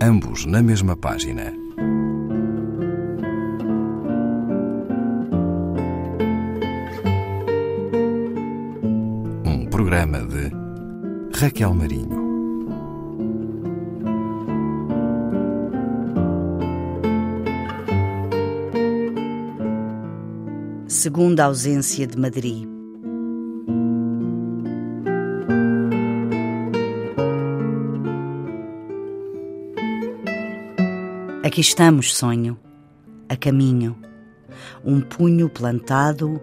ambos na mesma página. Um programa de Raquel Marinho. Segunda ausência de Madrid. Aqui estamos, sonho, a caminho, um punho plantado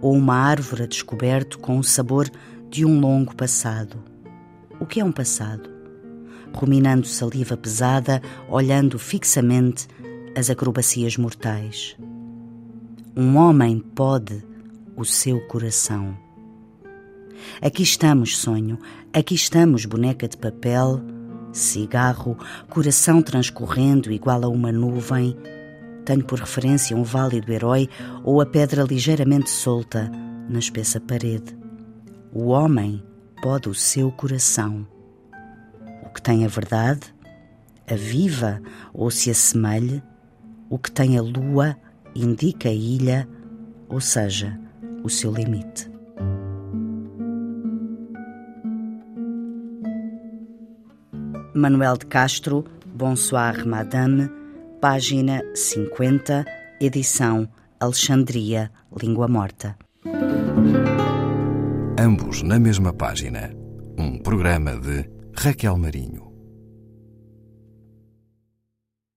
ou uma árvore descoberto com o sabor de um longo passado. O que é um passado? Ruminando saliva pesada, olhando fixamente as acrobacias mortais. Um homem pode o seu coração. Aqui estamos, sonho, aqui estamos, boneca de papel cigarro, coração transcorrendo igual a uma nuvem. Tenho por referência um válido herói ou a pedra ligeiramente solta na espessa parede. O homem pode o seu coração. O que tem a verdade, a viva ou se assemelhe, o que tem a lua indica a ilha, ou seja, o seu limite. Manuel de Castro, Bonsoir Madame, página 50, edição Alexandria, Língua Morta. Ambos na mesma página. Um programa de Raquel Marinho.